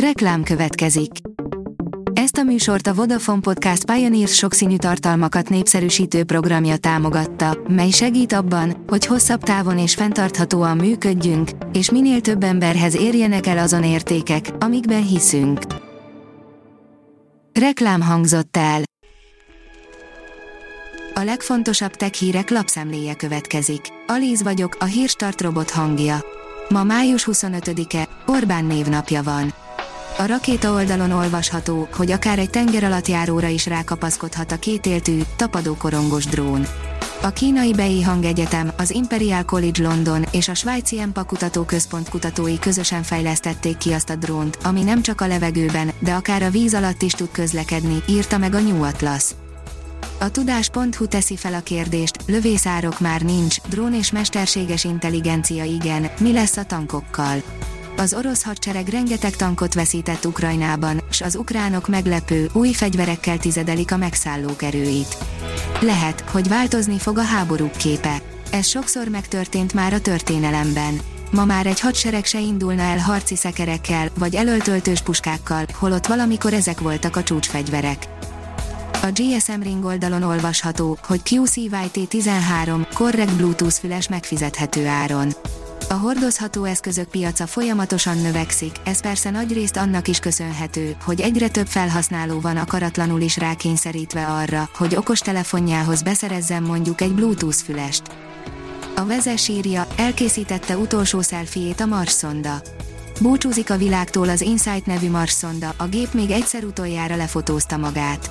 Reklám következik. Ezt a műsort a Vodafone Podcast Pioneers sokszínű tartalmakat népszerűsítő programja támogatta, mely segít abban, hogy hosszabb távon és fenntarthatóan működjünk, és minél több emberhez érjenek el azon értékek, amikben hiszünk. Reklám hangzott el. A legfontosabb tech hírek lapszemléje következik. Alíz vagyok, a hírstart robot hangja. Ma május 25-e, Orbán névnapja van. A rakéta oldalon olvasható, hogy akár egy tengeralattjáróra is rákapaszkodhat a kétéltű, tapadókorongos drón. A kínai Bei Hang Egyetem, az Imperial College London és a svájci EMPA kutatóközpont kutatói közösen fejlesztették ki azt a drónt, ami nem csak a levegőben, de akár a víz alatt is tud közlekedni, írta meg a New Atlas. A tudás.hu teszi fel a kérdést, lövészárok már nincs, drón és mesterséges intelligencia igen, mi lesz a tankokkal? Az orosz hadsereg rengeteg tankot veszített Ukrajnában, s az ukránok meglepő, új fegyverekkel tizedelik a megszállók erőit. Lehet, hogy változni fog a háborúk képe. Ez sokszor megtörtént már a történelemben. Ma már egy hadsereg se indulna el harci szekerekkel, vagy elöltöltős puskákkal, holott valamikor ezek voltak a csúcsfegyverek. A GSM Ring oldalon olvasható, hogy QCYT13 korrekt Bluetooth füles megfizethető áron. A hordozható eszközök piaca folyamatosan növekszik, ez persze nagyrészt annak is köszönhető, hogy egyre több felhasználó van akaratlanul is rákényszerítve arra, hogy okostelefonjához beszerezzen mondjuk egy Bluetooth fülest. A vezes írja, elkészítette utolsó szelfiét a Mars szonda. Búcsúzik a világtól az Insight nevű Mars szonda, a gép még egyszer utoljára lefotózta magát.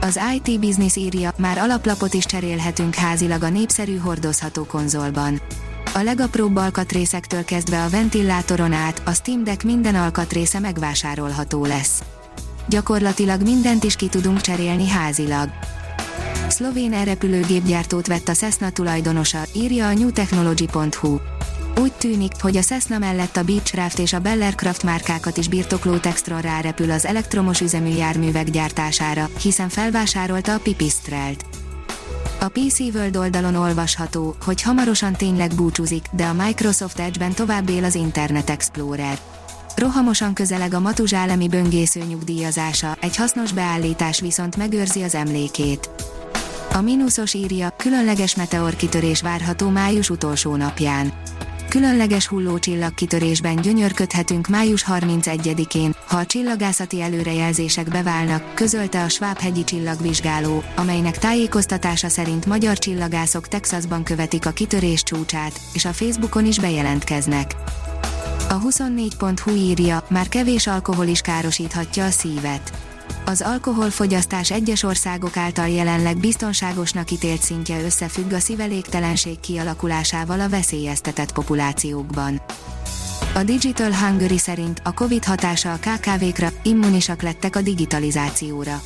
Az IT Business írja, már alaplapot is cserélhetünk házilag a népszerű hordozható konzolban. A legapróbb alkatrészektől kezdve a ventilátoron át, a Steam Deck minden alkatrésze megvásárolható lesz. Gyakorlatilag mindent is ki tudunk cserélni házilag. Szlovén repülőgépgyártót vett a Cessna tulajdonosa, írja a newtechnology.hu. Úgy tűnik, hogy a Cessna mellett a Beechcraft és a Bellercraft márkákat is birtokló Textron rárepül az elektromos üzemű járművek gyártására, hiszen felvásárolta a Pipistrelt. A PC World oldalon olvasható, hogy hamarosan tényleg búcsúzik, de a Microsoft Edge-ben tovább él az Internet Explorer. Rohamosan közeleg a matuzsálemi böngésző nyugdíjazása, egy hasznos beállítás viszont megőrzi az emlékét. A mínuszos írja, különleges meteorkitörés várható május utolsó napján különleges hullócsillag kitörésben gyönyörködhetünk május 31-én, ha a csillagászati előrejelzések beválnak, közölte a Schwab-hegyi csillagvizsgáló, amelynek tájékoztatása szerint magyar csillagászok Texasban követik a kitörés csúcsát, és a Facebookon is bejelentkeznek. A 24.hu írja, már kevés alkohol is károsíthatja a szívet az alkoholfogyasztás egyes országok által jelenleg biztonságosnak ítélt szintje összefügg a szívelégtelenség kialakulásával a veszélyeztetett populációkban. A Digital Hungary szerint a Covid hatása a KKV-kra, immunisak lettek a digitalizációra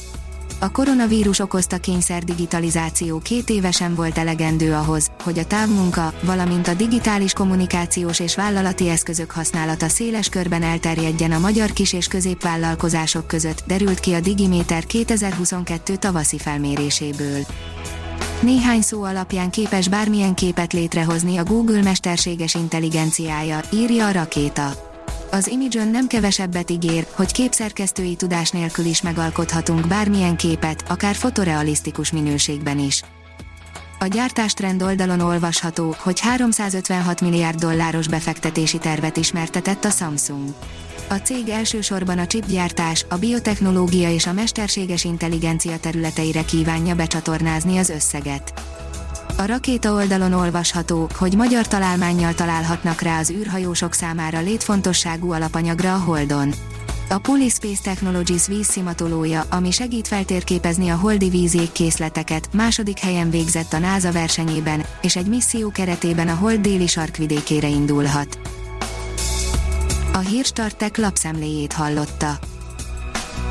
a koronavírus okozta kényszer digitalizáció két évesen volt elegendő ahhoz, hogy a távmunka, valamint a digitális kommunikációs és vállalati eszközök használata széles körben elterjedjen a magyar kis- és középvállalkozások között, derült ki a Digiméter 2022 tavaszi felméréséből. Néhány szó alapján képes bármilyen képet létrehozni a Google mesterséges intelligenciája, írja a rakéta. Az Imagen nem kevesebbet ígér, hogy képszerkesztői tudás nélkül is megalkothatunk bármilyen képet, akár fotorealisztikus minőségben is. A gyártástrend oldalon olvasható, hogy 356 milliárd dolláros befektetési tervet ismertetett a Samsung. A cég elsősorban a chipgyártás, a biotechnológia és a mesterséges intelligencia területeire kívánja becsatornázni az összeget. A rakéta oldalon olvasható, hogy magyar találmánnyal találhatnak rá az űrhajósok számára létfontosságú alapanyagra a Holdon. A Polyspace Technologies vízszimatolója, ami segít feltérképezni a holdi vízék készleteket, második helyen végzett a NASA versenyében, és egy misszió keretében a hold déli sarkvidékére indulhat. A Hírstartek lapszemléjét hallotta.